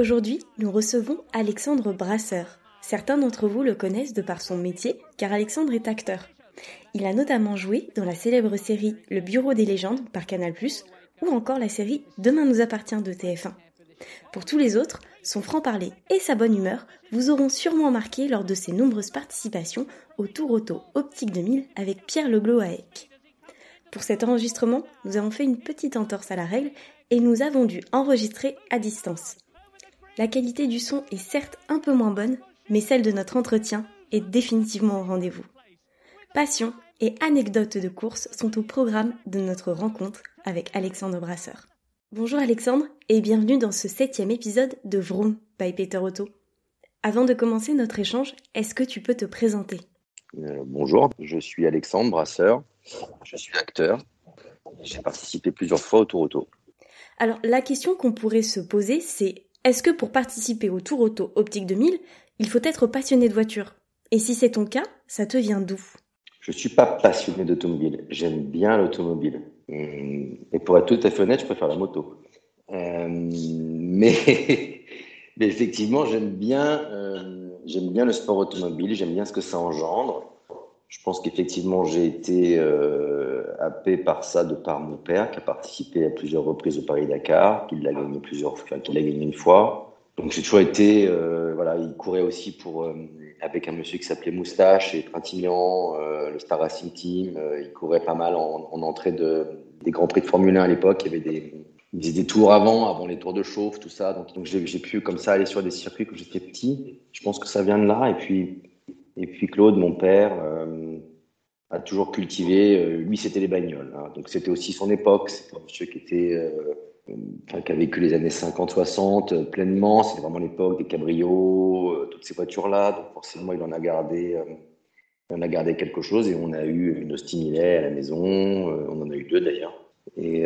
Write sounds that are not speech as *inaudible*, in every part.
Aujourd'hui, nous recevons Alexandre Brasseur. Certains d'entre vous le connaissent de par son métier, car Alexandre est acteur. Il a notamment joué dans la célèbre série Le Bureau des légendes par Canal+, ou encore la série Demain nous appartient de TF1. Pour tous les autres, son franc-parler et sa bonne humeur vous auront sûrement marqué lors de ses nombreuses participations au Tour Auto Optique 2000 avec Pierre Leglo à Eck. Pour cet enregistrement, nous avons fait une petite entorse à la règle et nous avons dû enregistrer à distance. La qualité du son est certes un peu moins bonne, mais celle de notre entretien est définitivement au rendez-vous. Passion et anecdotes de course sont au programme de notre rencontre avec Alexandre Brasseur. Bonjour Alexandre et bienvenue dans ce septième épisode de Vroom by Peter Otto. Avant de commencer notre échange, est-ce que tu peux te présenter? Euh, Bonjour, je suis Alexandre Brasseur, je suis acteur, j'ai participé plusieurs fois au Tour Auto. Alors la question qu'on pourrait se poser c'est est-ce que pour participer au Tour Auto Optique 2000, il faut être passionné de voiture? Et si c'est ton cas, ça te vient d'où? Je ne suis pas passionné d'automobile. J'aime bien l'automobile. Hum, et pour être tout à fait honnête, je préfère la moto. Euh, *laughs* mais, effectivement, euh, j'aime bien le sport automobile. J'aime bien ce que ça engendre. Je pense qu'effectivement, j'ai été euh, happé par ça de par mon père, qui a participé à plusieurs reprises au Paris-Dakar, qui l'a gagné plusieurs fois, qui l'a gagné une fois. Donc j'ai toujours été, euh, voilà, il courait aussi pour euh, avec un monsieur qui s'appelait Moustache et Trintignant, euh, le Star Racing Team. Il courait pas mal en, en, entrée de des grands prix de Formule 1 à l'époque. Il y avait des faisait des tours avant, avant les tours de chauffe, tout ça. Donc, donc j'ai pu comme ça aller sur des circuits quand j'étais petit. Je pense que ça vient de là. Et puis et puis Claude, mon père, euh, a toujours cultivé. Euh, lui, c'était les bagnoles. Hein. Donc c'était aussi son époque. C'était un monsieur euh, qui a vécu les années 50-60 pleinement. C'était vraiment l'époque des cabriots, toutes ces voitures-là. Donc forcément, il en a gardé. en a gardé quelque chose et on a eu une Austin Millet à la maison. on en a eu deux d'ailleurs. Et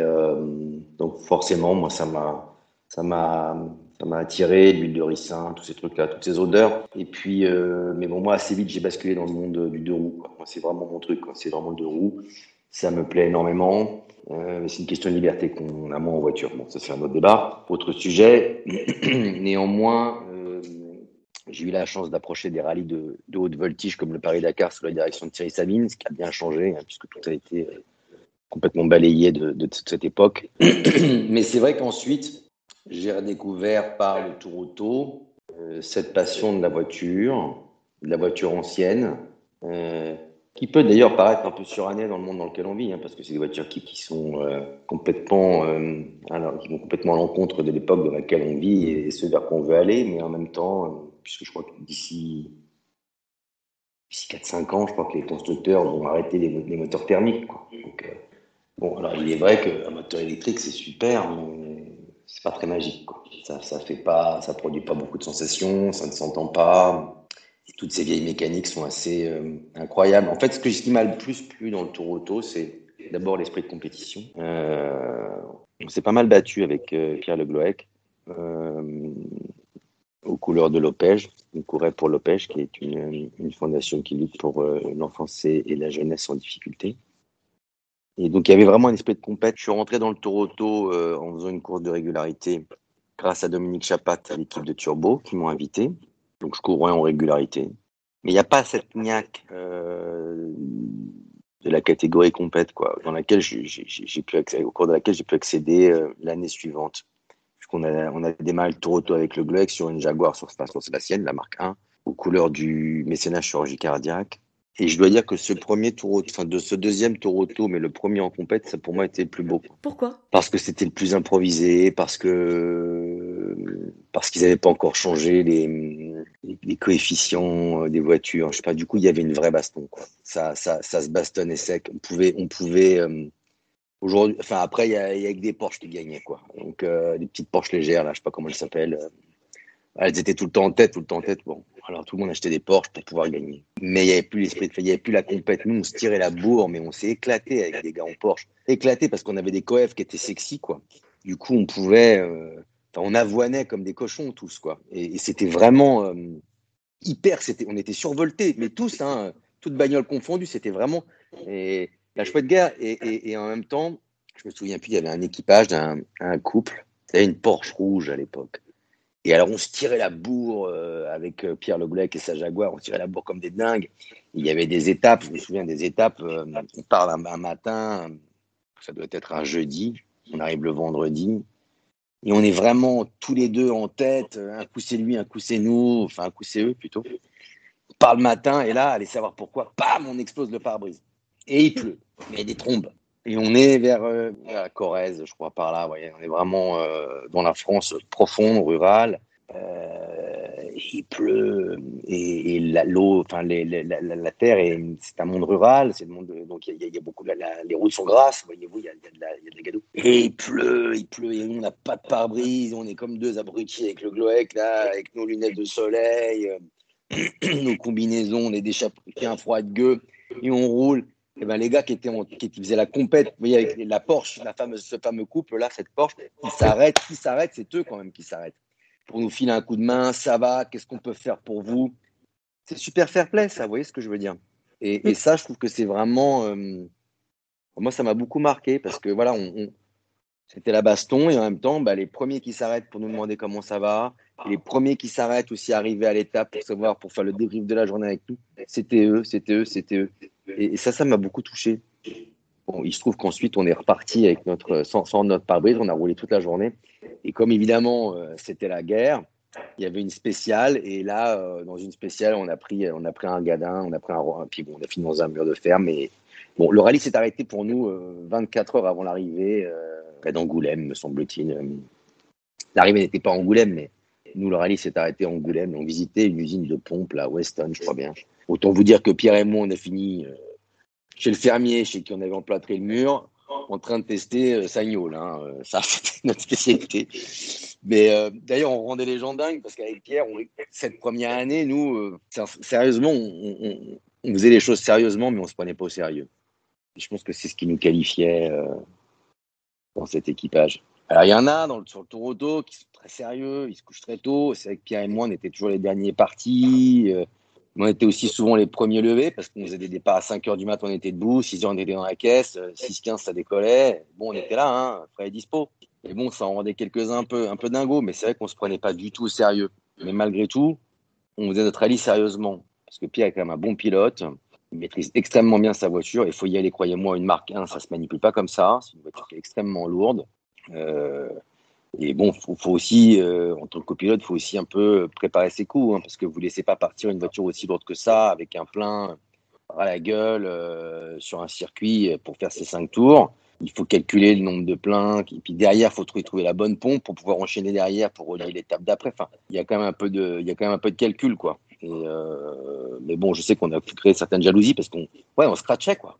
donc forcément, moi, ça m'a, ça m'a, ça m'a attiré, l'huile de ricin, tous ces trucs-là, toutes ces odeurs. Et puis, euh, mais bon, moi, assez vite, j'ai basculé dans le monde du deux roues. Moi, c'est vraiment mon truc, c'est vraiment le deux roues. Ça me plaît énormément. Euh, c'est une question de liberté qu'on a moins en voiture. Bon, ça, c'est un autre débat. Autre sujet. *clears throat* Néanmoins, euh, j'ai eu la chance d'approcher des rallyes de, de, haute voltige comme le Paris-Dakar sous la direction de Thierry Sabine, ce qui a bien changé, hein, puisque tout a été complètement balayé de cette époque. *clears throat* mais c'est vrai qu'ensuite, j'ai redécouvert par le Tour Auto euh, cette passion de la voiture, de la voiture ancienne, euh, qui peut d'ailleurs paraître un peu surannée dans le monde dans lequel on vit, hein, parce que c'est des voitures qui, sont euh, complètement, alors, qui vont complètement à l'encontre de l'époque dans laquelle on vit et, ce vers quoi on veut aller, mais en même temps, puisque je crois que d'ici d'ici 4-5 ans, je crois que les constructeurs vont arrêter les, moteurs thermiques. Bon, alors il est vrai qu'un moteur électrique c'est super, mais c'est pas très magique. Ça, ça fait pas, ça produit pas beaucoup de sensations, ça ne s'entend pas. Toutes ces vieilles mécaniques sont assez euh, incroyables. En fait, ce, que, qui m'a le plus plu dans le Tour Auto, c'est d'abord l'esprit de compétition. Euh, on s'est pas mal battu avec euh, Pierre Le Gloec aux couleurs de l'Opège. On courait pour l'Opège, qui est une, une, fondation qui lutte pour l'enfance et la jeunesse en difficulté. Et donc, il y avait vraiment un esprit de compète. Je suis rentré dans le Tour Auto euh, en faisant une course de régularité grâce à Dominique Chapat, à l'équipe de Turbo, qui m'ont invité. Donc, je courais en régularité. Mais il n'y a pas cette niaque euh, de la catégorie compète, quoi, dans laquelle j'ai pu au cours de laquelle j'ai pu accéder euh, l'année suivante. Puisqu'on a, on a démarré le Tour Auto avec le Gloec sur une Jaguar sur, sur la sienne, la marque 1, aux couleurs du mécénat chirurgie cardiaque. Et je dois dire que ce premier tour, enfin de ce deuxième tour auto, mais le premier en compète, ça pour moi était le plus beau. Pourquoi? Parce que c'était le plus improvisé, parce que parce qu'ils n'avaient pas encore changé les, les, coefficients des voitures. Je sais pas. Du coup, il y avait une vraie baston. Quoi. Ça, ça, ça se bastonnait sec. On pouvait, on pouvait. Euh, Aujourd'hui, enfin après, il y, a, y a que des Porsche qui gagnaient quoi. Donc euh, des petites Porsche légères là, je sais pas comment elles s'appellent. Elles étaient tout le temps en tête, tout le temps en tête. Bon, alors tout le monde achetait des Porsche pour pouvoir gagner. Mais il n'y avait plus l'esprit de il n'y avait plus la compète. Nous, on se tirait la bourre, mais on s'est éclaté avec des gars en Porsche. Éclaté parce qu'on avait des coefs qui étaient sexy, quoi. Du coup, on pouvait, euh, on avoinait comme des cochons tous, quoi. Et, c'était vraiment euh, hyper, c'était, on était survoltés, mais tous, hein, toutes bagnoles confondues, c'était vraiment et, la chouette guerre. Et, en même temps, je me souviens plus, il y avait un équipage d'un un couple, il y une Porsche rouge à l'époque. Et alors, on se tirait la bourre euh, avec euh, Pierre Le et sa Jaguar, on tirait la bourre comme des dingues. Il y avait des étapes, je me souviens des étapes, euh, on part un, matin, ça doit être un jeudi, on arrive le vendredi, et on est vraiment tous les deux en tête, un coup c'est lui, un coup c'est nous, enfin un coup c'est eux plutôt. On part le matin, et là, allez savoir pourquoi, bam, on explose le pare-brise. Et il pleut, il y a des trombes. Et on est vers, la Corrèze, je crois, par là. Voyez. On est vraiment dans la France profonde, rurale. Euh, il pleut et, l'eau, enfin la, terre, c'est un monde rural, c'est le monde donc il y, a beaucoup, les routes sont grasses, voyez-vous, il y a, de la, il Et il pleut, il pleut, et on n'a pas de pare-brise, on est comme deux abrutis avec le Gloec là, avec nos lunettes de soleil, euh, *clears throat* nos combinaisons, on est des qui un froid de gueux, et on roule. Et ben les gars qui étaient qui, faisaient la compète, vous voyez avec la Porsche, la fameuse, ce fameux couple là, cette Porsche, qui s'arrête, qui s'arrête, c'est eux quand même qui s'arrêtent. Pour nous filer un coup de main, ça va, qu'est-ce qu'on peut faire pour vous? C'est super fair play, ça, vous voyez ce que je veux dire. Et, ça, je trouve que c'est vraiment... Euh, moi, ça m'a beaucoup marqué parce que voilà, c'était la baston et en même temps, bah, les premiers qui s'arrêtent pour nous demander comment ça va, les premiers qui s'arrêtent aussi arriver à l'étape pour savoir, pour faire le débrief de la journée avec nous, c'était eux, c'était eux, c'était eux. Et, ça, ça m'a beaucoup touché. Bon, il se trouve qu'ensuite, on est reparti avec notre, sans, notre pare-brise, on a roulé toute la journée. Et comme évidemment, euh, c'était la guerre, il y avait une spéciale. Et là, euh, dans une spéciale, on a pris, on a pris un gadin, on a pris un, puis bon, on a fini dans un mur de fer. Mais bon, le rallye s'est arrêté pour nous 24 euh, heures avant l'arrivée, près d'Angoulême, me semble-t-il. L'arrivée n'était pas à Angoulême, mais nous, le rallye s'est arrêté à Angoulême. On visitait une usine de pompe, là, Weston, je crois bien. Autant vous dire que Pierre et moi, on a fini chez le fermier, chez qui on avait emplâtré le mur en train de tester euh, Sagnol. Hein. Euh, ça, *laughs* c'était notre spécialité. Mais euh, d'ailleurs, on rendait les gens dingues parce qu'avec Pierre, cette première année, nous, sérieusement, on, faisait les choses sérieusement, mais on ne se prenait pas au sérieux. je pense que c'est ce qui nous qualifiait dans cet équipage. Alors, il y en a sur le tour auto qui sont très sérieux, ils se couchent très tôt. C'est vrai que Pierre et moi, on était toujours les derniers partis on était aussi souvent les premiers levés parce qu'on faisait des départs à 5 h du matin, on était debout, 6 h on était dans la caisse, 6-15 euh, ça décollait. Bon, on était là, hein, prêt et dispo. Et bon, ça en rendait quelques-uns un peu, un peu dingos, mais c'est vrai qu'on se prenait pas du tout au sérieux. Mais malgré tout, on faisait notre rallye sérieusement. Parce que Pierre est quand même un bon pilote, il maîtrise extrêmement bien sa voiture. Il faut y aller, croyez-moi, une marque 1, ça se manipule pas comme ça. C'est une voiture qui est extrêmement lourde. Euh, et bon, faut, faut aussi, euh, en tant que copilote, il faut aussi un peu préparer ses coups, hein, parce que vous laissez pas partir une voiture aussi lourde que ça, avec un plein à la gueule euh, sur un circuit pour faire ses cinq tours. Il faut calculer le nombre de pleins, et puis derrière, faut trouver, la bonne pompe pour pouvoir enchaîner derrière pour relier l'étape d'après. Enfin, il y a quand même un peu de, il y a quand même un peu de calcul, quoi. Euh, mais bon, je sais qu'on a créer certaines jalousies parce qu'on, ouais, on scratchait, quoi,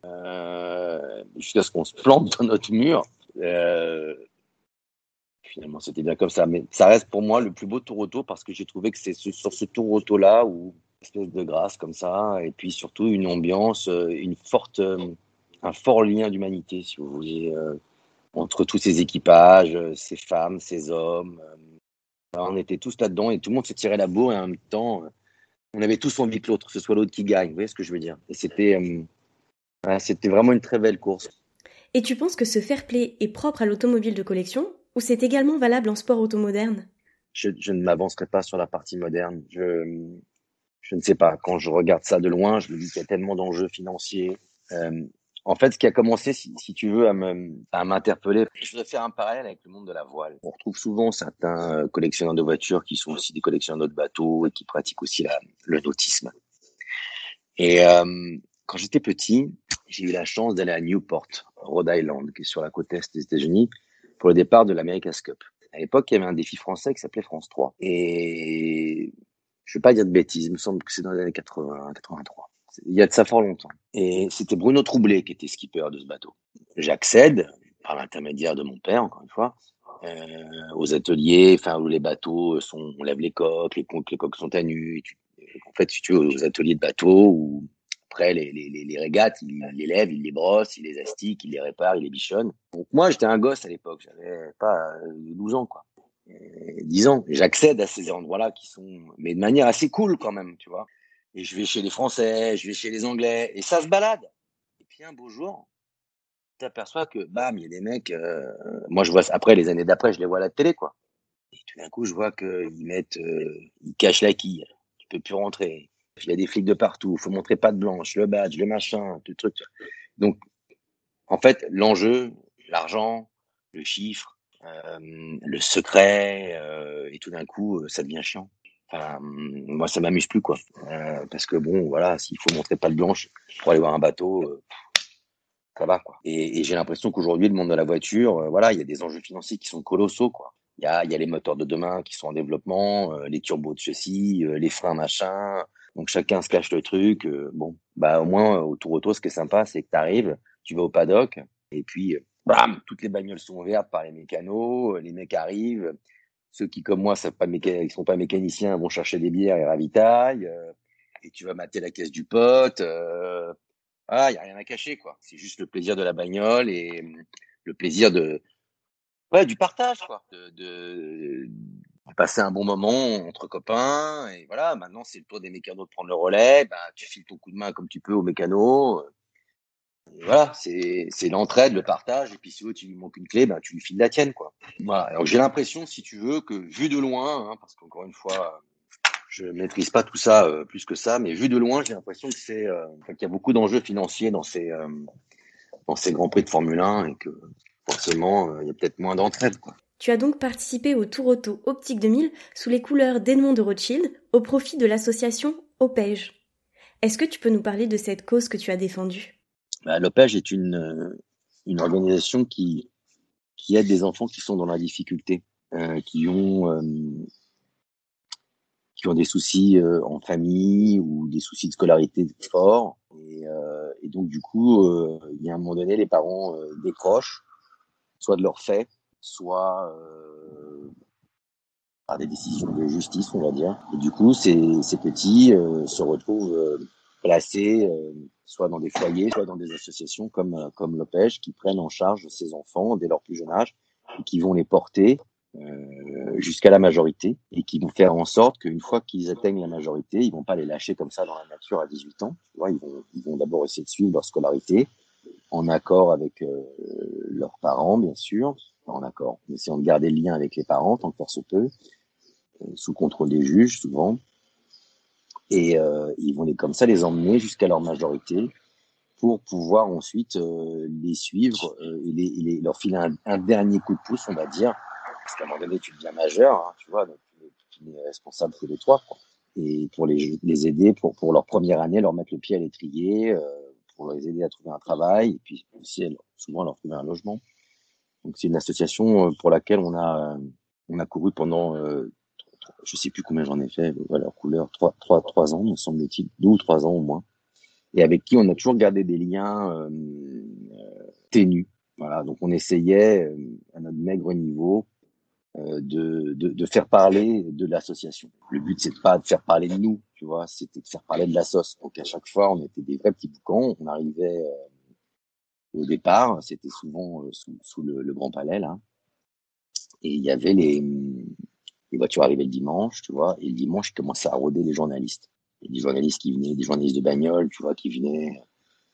jusqu'à ce qu'on se plante dans notre mur. Euh, finalement, c'était bien comme ça. Mais ça reste pour moi le plus beau tour auto parce que j'ai trouvé que c'est sur ce tour auto-là où espèce de grâce comme ça, et puis surtout une ambiance, euh, une forte, euh, un fort lien d'humanité, si vous voulez, euh, entre tous ces équipages, ces femmes, ces hommes. on était tous là-dedans et tout le monde se tirait la bourre et en même temps, on avait tous envie que l'autre, ce soit l'autre qui gagne. Vous voyez ce que je veux dire Et c'était, c'était vraiment une très belle course. Et tu penses que ce fair play est propre à l'automobile de collection? Ou c'est également valable en sport automoderne? Je, je ne m'avancerai pas sur la partie moderne. Je, ne sais pas. Quand je regarde ça de loin, je me dis qu'il y a tellement d'enjeux financiers. Euh, en fait, ce qui a commencé, si, tu veux, à m'interpeller, je voudrais faire un parallèle avec le monde de la voile. On retrouve souvent certains euh, collectionneurs de voitures qui sont aussi des collectionneurs de bateaux et qui pratiquent aussi le nautisme. Et euh, quand j'étais petit, j'ai eu la chance d'aller à Newport, Rhode Island, qui est sur la côte est des États-Unis, pour le départ de l'America's Cup. À l'époque, il y avait un défi français qui s'appelait France 3. Et je ne vais pas dire de bêtises, il me semble que c'est dans les années 80, 83. Il y a de ça fort longtemps. Et c'était Bruno Troublé qui était skipper de ce bateau. J'accède, par l'intermédiaire de mon père, encore une fois, euh, aux ateliers, enfin où les bateaux sont, on lève les coques, les, les coques sont à nu. en fait, si tu veux, aux ateliers de bateaux où après, les, les, les, régates, il les lève, il les brosse, il les astique, il les répare, il les bichonne. Donc moi, j'étais un gosse à l'époque, j'avais pas 12 euh, ans, quoi. 10 ans. J'accède à ces endroits-là qui sont, mais de manière assez cool quand même, tu vois. Et je vais chez les Français, je vais chez les Anglais, et ça se balade. Et puis un beau jour, t'aperçois que, bam, il y a des mecs, euh, moi je vois, après les années d'après, je les vois à la télé, quoi. Et tu d'un coup, je vois qu'ils mettent, euh, ils cachent la quille. Tu peux plus rentrer. Il y a des flics de partout. Il faut montrer pas de blanche, le badge, le machin, tout le truc. Donc, en fait, l'enjeu, l'argent, le chiffre, euh, le secret, euh, et tout d'un coup, euh, ça devient chiant. Enfin, moi, ça m'amuse plus, quoi. Parce que bon, voilà, s'il faut montrer pas de blanche pour aller voir un bateau, ça va, quoi. Et, j'ai l'impression qu'aujourd'hui, le monde de la voiture, voilà, il y a des enjeux financiers qui sont colossaux, quoi. Il y a, y a les moteurs de demain qui sont en développement, les turbos de ceci, les freins, machin. Donc chacun se cache le truc. bon, bah au moins au tour auto, ce qui est sympa, c'est que tu arrives, tu vas au paddock, et puis bam, toutes les bagnoles sont ouvertes par les mécanos, les mecs arrivent. Ceux qui, comme moi, ils sont pas mécaniciens, vont chercher des bières et ravitaillent. et tu vas mater la caisse du pote. Euh, ah, il y a rien à cacher, quoi. C'est juste le plaisir de la bagnole et le plaisir de, ouais, du partage, quoi. De, de, de, passer un bon moment entre copains. Et voilà, maintenant, c'est le tour des mécanos de prendre le relais. Bah, tu files ton coup de main comme tu peux aux mécanos voilà, c'est l'entraide, le partage, et puis si tu lui manques une clé, ben, tu lui files la tienne. Quoi. Voilà. Alors j'ai l'impression, si tu veux, que vu de loin, hein, parce qu'encore une fois, je maîtrise pas tout ça euh, plus que ça, mais vu de loin, j'ai l'impression que c'est euh, qu'il y a beaucoup d'enjeux financiers dans ces, euh, dans ces grands prix de Formule 1 et que forcément, euh, il y a peut-être moins d'entraide. Quoi. Tu as donc participé au Tour Auto Optique 2000 sous les couleurs d'Edmond de Rothschild au profit de l'association OPEJ. Est-ce que tu peux nous parler de cette cause que tu as défendue? Bah, L'OPEJ est une, euh, une organisation qui, qui aide des enfants qui sont dans la difficulté, euh, qui ont euh, qui ont des soucis en famille ou des soucis de scolarité forts. Et, et donc du coup, il y a un moment donné, les parents décrochent, soit de leur fait, soit par des décisions de justice, on va dire. Et du coup, ces, ces petits se retrouvent placés soit dans des foyers, soit dans des associations comme, euh, comme l'OPEJ, qui prennent en charge ces enfants dès leur plus jeune âge et qui vont les porter euh, jusqu'à la majorité et qui vont faire en sorte qu'une fois qu'ils atteignent la majorité, ils vont pas les lâcher comme ça dans la nature à 18 ans. Ils vont, d'abord essayer de suivre leur scolarité en accord avec euh, leurs parents, bien sûr, en accord, essayant de garder le lien avec les parents tant que faire se peut, euh, sous contrôle des juges souvent, et euh, ils vont les, comme ça les emmener jusqu'à leur majorité pour pouvoir ensuite euh, les suivre et, leur filer un, dernier coup de pouce, on va dire. Parce qu'à un moment donné, tu deviens majeur, hein, tu vois, donc tu n'es responsable que de toi. Et pour les, aider pour, pour leur première année, leur mettre le pied à l'étrier, pour les aider à trouver un travail, et puis aussi souvent leur trouver un logement. Donc c'est une association pour laquelle on a, on a couru pendant je sais plus combien j'en ai fait, voilà, couleur, trois, trois, trois ans, me semble-t-il, deux ou trois ans au moins, et avec qui on a toujours gardé des liens euh, euh, ténus. Voilà, donc on essayait euh, à notre maigre niveau euh, de, de, de, faire parler de l'association. Le but c'est pas de faire parler de nous, tu vois, c'était de faire parler de la sauce. Donc à chaque fois, on était des vrais petits boucans. On arrivait euh, au départ, c'était souvent euh, sous, le, Grand Palais là, et il y avait les voitures arrivaient le dimanche, tu vois, et le dimanche, ils commençaient à rôder les journalistes. Et des journalistes qui venaient, des journalistes de bagnole, tu vois, qui venaient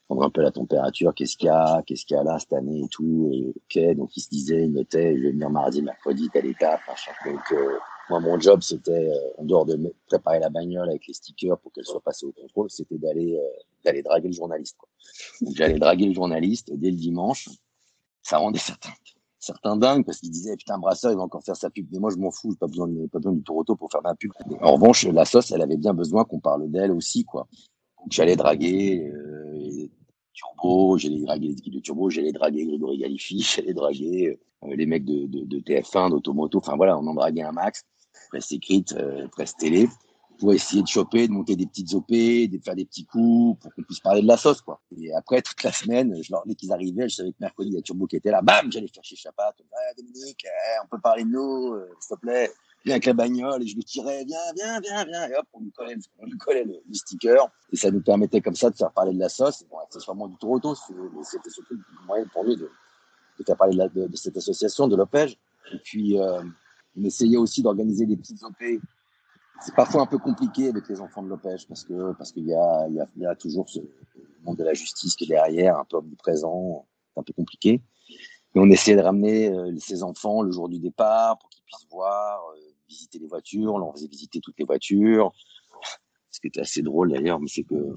prendre un peu la température, qu'est-ce qu'il y a, qu'est-ce qu'il y a là cette année et tout? Et, ok, donc ils se disaient, ils notaient, je vais venir mardi, mercredi, telle étape, machin. Donc, euh, moi, mon job, c'était, euh, en dehors de préparer la bagnole avec les stickers pour qu'elle soit passée au contrôle, c'était d'aller euh, d'aller draguer le journaliste. Donc, j'allais draguer le journaliste dès le dimanche. Ça rendait certains certains dingues parce qu'ils disaient putain Brasseur il va encore faire sa pub. Mais moi je m'en fous j'ai pas besoin de, pas besoin du Toronto pour faire ma pub. En revanche la sauce elle avait bien besoin qu'on parle d'elle aussi quoi. Donc j'allais draguer euh, Turbo j'allais draguer les équipes de Turbo j'allais draguer Grégory Galifi *laughs* j'allais draguer euh, les mecs de, de TF1 d'Automoto. Enfin voilà on en draguait un max presse écrite euh, presse télé pour essayer de choper, de monter des petites OP, de faire des petits coups pour qu'on puisse parler de la sauce, quoi. Et après, toute la semaine, je leur, dès qu'ils arrivaient, je savais que mercredi, il Turbo qui était là, bam, j'allais chez Chapat, ah, Dominique, eh, on peut parler de nous, euh, s'il te plaît, viens avec la bagnole, et je le tirais, viens, viens, viens, viens, et hop, on lui collait, on lui collait le, sticker, et ça nous permettait comme ça de faire parler de la sauce, bon, accessoirement du mais c'était surtout le moyen pour lui de, de faire parler de cette association, de l'OPEJ, et puis, euh, on essayait aussi d'organiser des petites OP c'est parfois un peu compliqué avec les enfants de l'OPEJ parce que parce qu'il y a, il y, a, y a toujours ce monde de la justice qui est derrière, un peu omniprésent, c'est un peu compliqué. Et on essayait de ramener euh, ses enfants le jour du départ pour qu'ils puissent voir, euh, visiter les voitures. On faisait visiter toutes les voitures. Ce qui était assez drôle d'ailleurs, mais c'est que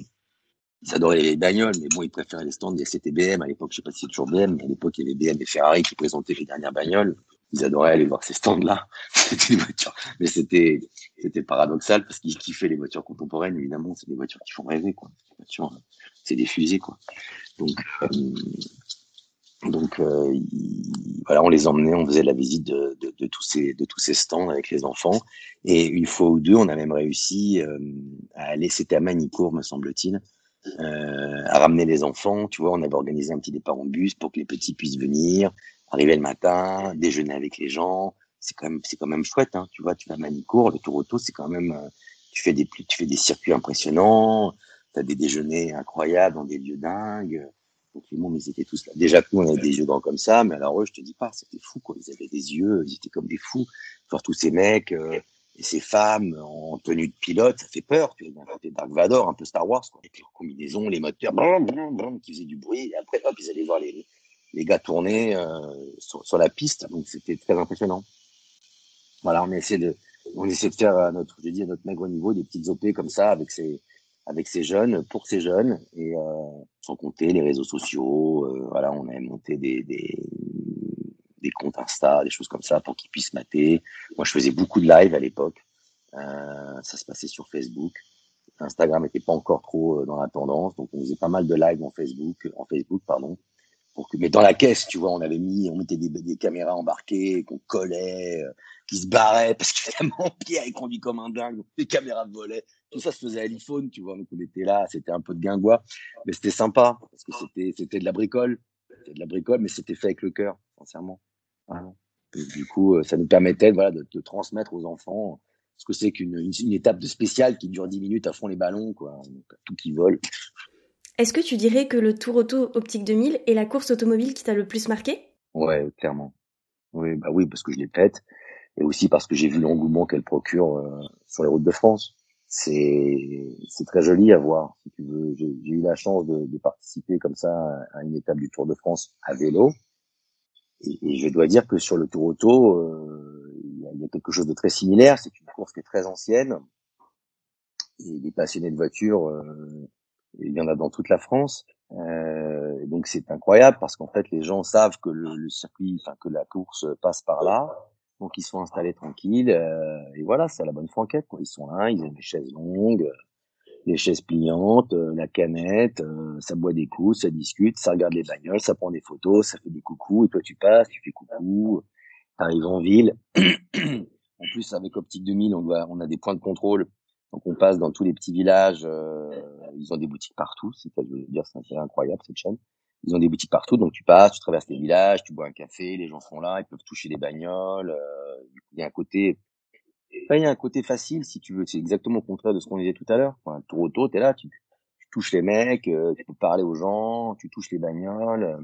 ils adoraient les bagnoles, mais bon, ils préféraient les stands des CTBM. À l'époque, je sais pas si c'est toujours BM, mais à l'époque, il y avait BM et Ferrari qui présentaient les dernières bagnoles. Ils adoraient aller voir ces stands-là. *laughs* C'était voitures, mais c'était, c'était paradoxal parce qu'ils kiffaient les voitures contemporaines, évidemment. C'est des voitures qui font rêver, quoi. c'est des fusées, quoi. Donc, euh, donc euh, voilà, on les emmenait, on faisait la visite de, de, tous ces, de tous ces stands avec les enfants. Et une fois ou deux, on a même réussi euh, à aller, c'était à Manicourt, me semble-t-il, à ramener les enfants. Tu vois, on avait organisé un petit départ en bus pour que les petits puissent venir, arriver le matin, déjeuner avec les gens. C'est quand même, c'est quand même chouette, hein. Tu vois, tu vas à Manicourt, le tour auto, c'est quand même, euh, tu fais des, tu fais des circuits impressionnants, tu as des déjeuners incroyables dans des lieux dingues. Donc, monde, ils étaient tous là. Déjà nous, on avait des yeux grands comme ça, mais alors eux, je te dis pas, c'était fou, quoi. Ils avaient des yeux, ils étaient comme des fous. Voir tous ces mecs euh, et ces femmes en tenue de pilote, ça fait peur. Tu vois, d'un côté Dark Vador, un peu Star Wars, quoi. Avec leurs combinaisons, les moteurs, qui faisaient du bruit. Et après, hop, ils allaient voir les, les gars tourner euh, sur, sur, la piste. Donc, c'était très impressionnant. Voilà, on essaie de, on essaie de faire à notre, je dis, à notre maigre niveau, des petites OP comme ça, avec ces, avec ces jeunes, pour ces jeunes, et euh, sans compter les réseaux sociaux. Euh, voilà, on a monté des, des, des, comptes Insta, des choses comme ça pour qu'ils puissent mater. Moi, je faisais beaucoup de live à l'époque. Euh, ça se passait sur Facebook. Instagram n'était pas encore trop euh, dans la tendance, donc on faisait pas mal de live en Facebook, en Facebook, pardon. Mais dans la caisse, tu vois, on avait mis, on mettait des, caméras embarquées qu'on collait, euh, qui se barraient parce qu'évidemment *laughs* Pierre il conduit comme un dingue, les caméras volaient tout ça se faisait à l'iPhone, tu vois. Donc on était là, c'était un peu de guingois, mais c'était sympa parce que c'était c'était de la bricole, c'était de la bricole, mais c'était fait avec le cœur, sincèrement. du coup, euh, ça nous permettait voilà de, de transmettre aux enfants ce que c'est qu'une une, étape de spéciale qui dure 10 minutes à fond les ballons, quoi, tout qui vole. Est-ce que tu dirais que le Tour Auto Optique 2000 est la course automobile qui t'a le plus marqué? Ouais, clairement. Oui, bah oui, parce que je l'ai faite et aussi parce que j'ai vu l'engouement qu'elle procure euh, sur les routes de France c'est c'est très joli à voir. Si tu veux, j'ai eu la chance de, de, participer comme ça à une étape du Tour de France à vélo, et, je dois dire que sur le Tour auto, euh, il, y a, il, y a, quelque chose de très similaire. C'est une course qui est très ancienne, et des passionnés de voiture, euh, il y en a dans toute la France. Euh, donc c'est incroyable parce qu'en fait les gens savent que le, le circuit, enfin que la course passe par là donc ils sont installés tranquilles euh, et voilà, c'est la bonne franquette quoi. Ils sont là, ils ont des chaises longues, des chaises pliantes, euh, la canette, euh, ça boit des coups, ça discute, ça regarde les bagnoles, ça prend des photos, ça fait des coucous et toi tu passes, tu fais coucou, t'arrives en ville. *clears throat* en plus avec Optique 2000, on doit, on a des points de contrôle, donc on passe dans tous les petits villages. ils ont des boutiques partout, c'est je veux dire, c'est incroyable cette chaîne. Ils ont des boutiques partout, donc tu passes, tu traverses les villages, tu bois un café, les gens sont là, ils peuvent toucher les bagnoles. Euh, il y a un côté, il y a un côté facile si tu veux. C'est exactement au contraire de ce qu'on disait tout à l'heure. Enfin, tour auto, t'es là, tu, tu, touches les mecs, euh, tu peux parler aux gens, tu touches les bagnoles. Euh,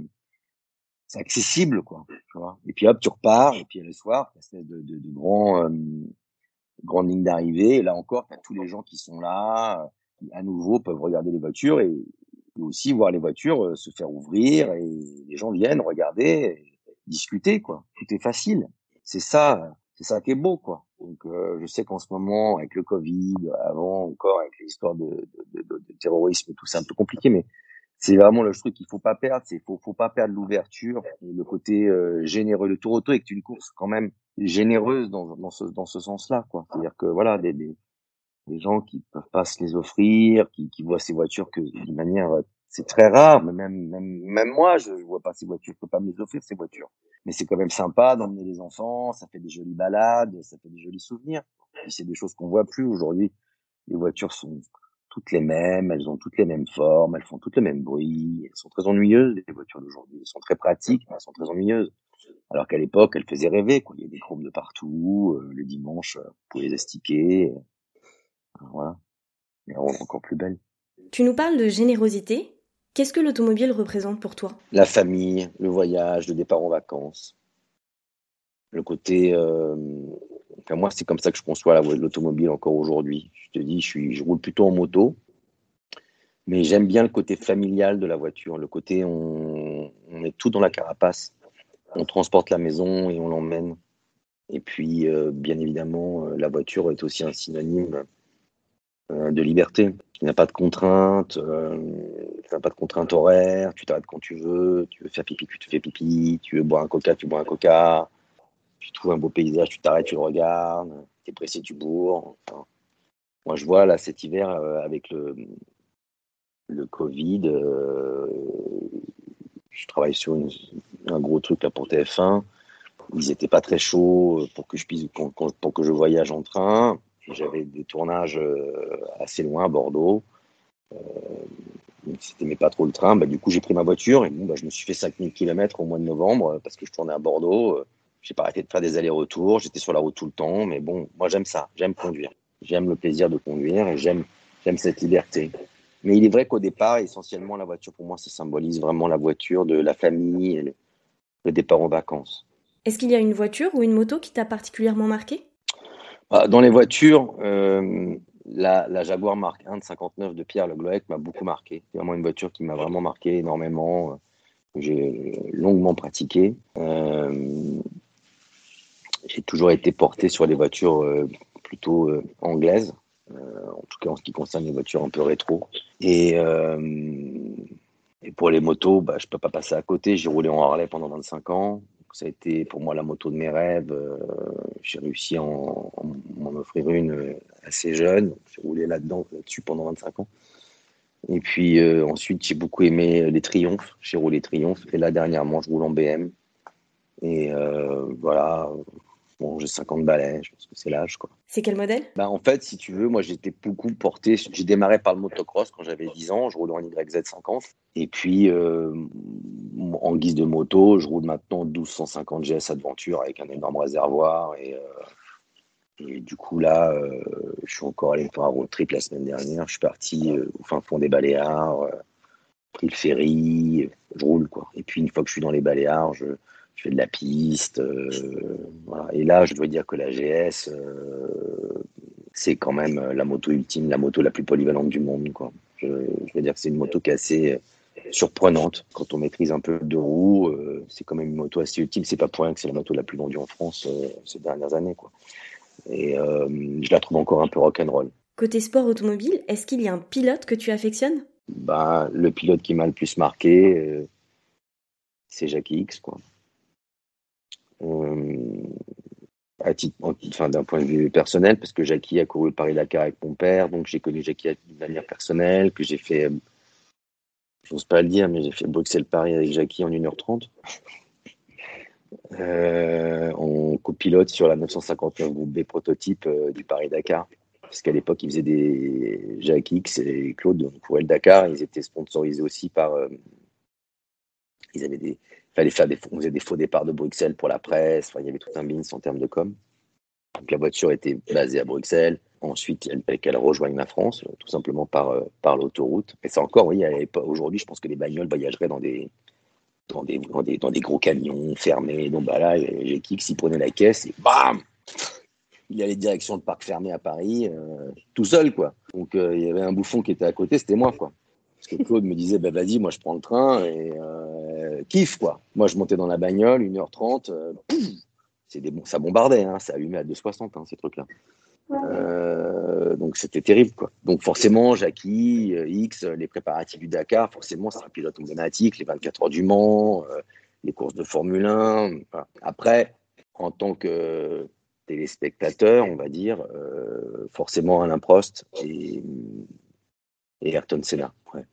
c'est accessible, quoi. Tu vois. Et puis hop, tu repars. Et puis le soir, c'est de, de, de grands, grande ligne d'arrivée. Là encore, t'as tous les gens qui sont là, qui à nouveau peuvent regarder les voitures et et aussi voir les voitures euh, se faire ouvrir et les gens viennent regarder, discuter quoi. Tout est facile. C'est ça, c'est ça qui est beau quoi. Donc euh, je sais qu'en ce moment avec le Covid, avant encore avec l'histoire de, de, de, de, terrorisme et tout, c'est un peu compliqué, mais c'est vraiment le truc qu'il faut pas perdre. C'est faut faut pas perdre l'ouverture et le côté euh, généreux. Le Tour Auto est une course quand même généreuse dans, dans ce dans ce sens-là quoi. C'est-à-dire que voilà des, des gens qui peuvent pas se les offrir, qui, qui voient ces voitures que de manière, euh, c'est très rare, mais même, même, même moi, je, je vois pas ces voitures, je peux pas me les offrir ces voitures. Mais c'est quand même sympa d'emmener les enfants, ça fait des jolies balades, ça fait des jolis souvenirs. C'est des choses qu'on voit plus aujourd'hui. Les voitures sont toutes les mêmes, elles ont toutes les mêmes formes, elles font toutes le même bruit, elles sont très ennuyeuses, les voitures d'aujourd'hui. Elles sont très pratiques, mais elles sont très ennuyeuses. Alors qu'à l'époque, elles faisaient rêver, quoi. Il y a des chromes de partout, euh, le dimanche, euh, vous pouvez les astiquer, voilà. Mais encore plus belle. Tu nous parles de générosité. Qu'est-ce que l'automobile représente pour toi? La famille, le voyage, le départ en vacances. Le côté. Euh, moi, c'est comme ça que je conçois l'automobile encore aujourd'hui. Je te dis, je, roule plutôt en moto. Mais j'aime bien le côté familial de la voiture, le côté on, on est tout dans la carapace. on transporte la maison et on l'emmène. Et puis, euh, bien évidemment, euh, la voiture est aussi un synonyme euh, de liberté. Tu n'as pas de contraintes, tu n'as pas de contraintes horaires, tu t'arrêtes quand tu veux, tu veux faire pipi, tu te fais pipi, tu veux boire un coca, tu bois un coca, tu trouves un beau paysage, tu t'arrêtes, tu le regardes, tu es pressé, tu bourres. moi, je vois là cet hiver avec le, le Covid, je travaille sur un gros truc là pour TF1. Ils n'étaient pas très chauds pour que je puisse, pour, que je voyage en train. J'avais des tournages euh, assez loin à Bordeaux. Euh, c'était mais pas trop le train. Bah, du coup, j'ai pris ma voiture et bah, je me suis fait 5000 km au mois de novembre parce que je tournais à Bordeaux. J'ai pas arrêté de faire des allers-retours. J'étais sur la route tout le temps. Mais bon, moi, j'aime ça. J'aime conduire. J'aime le plaisir de conduire et j'aime, j'aime cette liberté. Mais il est vrai qu'au départ, essentiellement, la voiture, pour moi, ça symbolise vraiment la voiture de la famille et le, départ en vacances. Est-ce qu'il y a une voiture ou une moto qui t'a particulièrement marqué? Bah, Dans les voitures, euh, la, Jaguar Mark 1 de 59 de Pierre Le Gloec m'a beaucoup marqué. C'est vraiment une voiture qui m'a vraiment marqué énormément, euh, que j'ai longuement pratiqué. Euh, j'ai toujours été porté sur les voitures plutôt anglaises. Euh, en tout cas en ce qui concerne les voitures un peu rétro. Et, euh, pour les motos, bah, je ne peux pas passer à côté. J'ai roulé en Harley pendant 25 ans. Ça a été pour moi la moto de mes rêves. Euh, j'ai réussi à en, offrir une assez jeune. J'ai roulé là-dedans, là-dessus pendant 25 ans. Et puis ensuite, j'ai beaucoup aimé les Triumph. J'ai roulé Triumph. Et là, dernièrement, je roule en BM. Et voilà, Bon, j'ai 50 balais, je pense que c'est l'âge. quoi. C'est quel modèle? Bah, En fait, si tu veux, moi j'étais beaucoup porté. J'ai démarré par le motocross quand j'avais 10 ans, je roule en YZ50. Et puis, euh, en guise de moto, je roule maintenant 1250 GS Adventure avec un énorme réservoir. Et, euh, et du coup, là, euh, je suis encore allé faire un road trip la semaine dernière. Je suis parti au fin fond des Baléares, pris le ferry, je roule. quoi. Et puis, une fois que je suis dans les Baléares, je je fais de la piste. Euh, Et là, je dois dire que la GS, euh, c'est quand même la moto ultime, la moto la plus polyvalente du monde. Quoi. Je, veux dire que c'est une moto qui est assez surprenante quand on maîtrise un peu de roues. Euh, c'est quand même une moto assez ultime. C'est pas pour rien que c'est la moto la plus vendue en France ces dernières années. Quoi. Et je la trouve encore un peu rock'n'roll. Côté sport automobile, est-ce qu'il y a un pilote que tu affectionnes? Bah, Le pilote qui m'a le plus marqué, c'est Jackie X. Quoi. Euh, d'un point de vue personnel, parce que Jackie a couru le Paris-Dakar avec mon père, donc j'ai connu Jackie de manière personnelle, que j'ai fait, j'ose pas le dire, mais j'ai fait Bruxelles-Paris avec Jackie en 1h30. *laughs* Euh, on copilote sur la 959 groupe B prototype euh, du Paris-Dakar. Parce qu'à l'époque, ils faisaient des Jackie X et Claude pour le Dakar. Ils étaient sponsorisés aussi par. ils avaient des, fallait faire des, on faisait des faux départs de Bruxelles pour la presse. Il y avait tout un bins en termes de com. Donc la voiture était basée à Bruxelles. Ensuite, fallait qu'elle rejoigne la France, tout simplement par, euh, l'autoroute. Et ça encore, oui, aujourd'hui, je pense que les bagnoles voyageraient dans des, gros camions fermés. Donc bah là, j'ai Kix, il prenait la caisse et bam Il allait direction le parc fermé à Paris, euh, tout seul, quoi. Donc euh, il y avait un bouffon qui était à côté, c'était moi, quoi. Que Claude me disait, bah, vas-y, moi je prends le train et euh, kiffe quoi. Moi je montais dans la bagnole, 1h30, euh, c'est des, ça bombardait, hein, ça allumait à 2,60 hein, ces trucs-là. Euh, donc c'était terrible quoi. Donc forcément, Jackie, X, les préparatifs du Dakar, forcément c'est un pilote emblématique, les 24 heures du Mans, les courses de Formule 1. Après, en tant que téléspectateur, on va dire, forcément Alain Prost et, et Ayrton Senna. Ouais.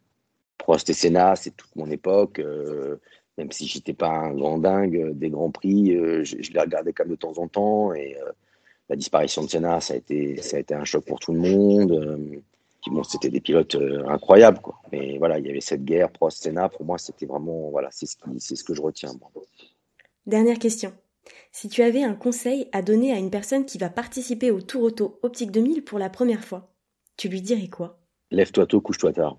Prost et Senna, c'est toute mon époque. Euh, même si j'étais pas un grand dingue des grands prix, euh, je, les regardais quand même de temps en temps. Et euh, la disparition de Senna, ça a été, ça a été un choc pour tout le monde. bon, c'était des pilotes incroyables, quoi. Mais voilà, il y avait cette guerre Prost Senna. Pour moi, c'était vraiment, voilà, c'est ce c'est ce que je retiens. Dernière question. Si tu avais un conseil à donner à une personne qui va participer au Tour Auto Optique 2000 pour la première fois, tu lui dirais quoi? Lève-toi tôt, couche-toi tard.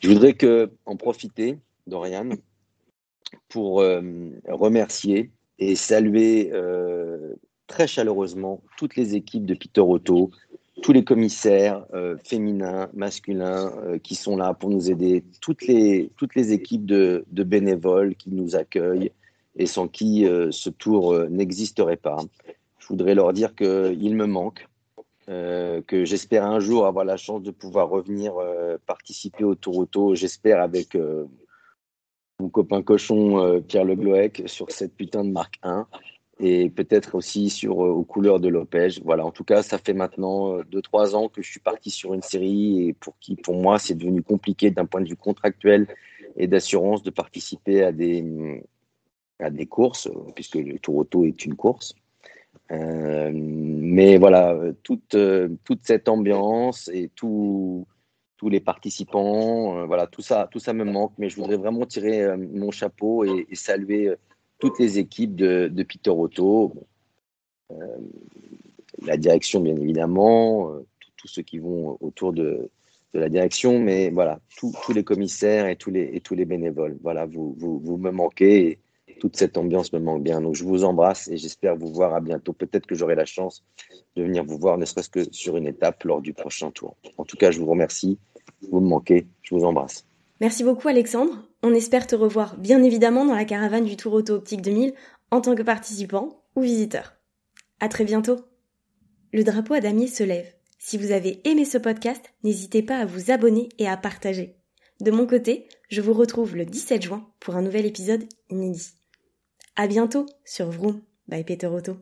Je voudrais que, en profiter, Dorian, pour euh, remercier et saluer euh, très chaleureusement toutes les équipes de Peter Auto tous les commissaires euh, féminins, masculins qui sont là pour nous aider, toutes les, équipes de, de bénévoles qui nous accueillent et sans qui ce tour n'existerait pas. Je voudrais leur dire qu'ils me manquent, que j'espère un jour avoir la chance de pouvoir revenir participer au Tour Auto, j'espère avec mon copain cochon Pierre Le Gloec sur cette putain de marque 1 et peut-être aussi sur euh, aux couleurs de Lopez. Voilà, en tout cas, ça fait maintenant 2-3 euh, ans que je suis parti sur une série et pour qui, pour moi, c'est devenu compliqué d'un point de vue contractuel et d'assurance de participer à des, à des courses, puisque le Tour Auto est une course. Euh, mais voilà, toute, toute cette ambiance et tout, tous les participants, voilà, tout ça, tout ça me manque. Mais je voudrais vraiment tirer mon chapeau et, saluer toutes les équipes de, euh, la direction bien évidemment, euh, tous ceux qui vont autour de, la direction, mais voilà, tous les commissaires et tous les, tous les bénévoles. Voilà, vous, vous, me manquez toute cette ambiance me manque bien. Donc je vous embrasse et j'espère vous voir à bientôt. Peut-être que j'aurai la chance de venir vous voir, ne serait-ce que sur une étape lors du prochain tour. En tout cas, je vous remercie. Vous me manquez. Je vous embrasse. Merci beaucoup Alexandre. On espère te revoir bien évidemment dans la caravane du Tour Auto Optique 2000 en tant que participant ou visiteur. À très bientôt. Le drapeau à damier se lève. Si vous avez aimé ce podcast, n'hésitez pas à vous abonner et à partager. De mon côté, je vous retrouve le 17 juin pour un nouvel épisode inédit. À bientôt sur Vroom by Peter Auto.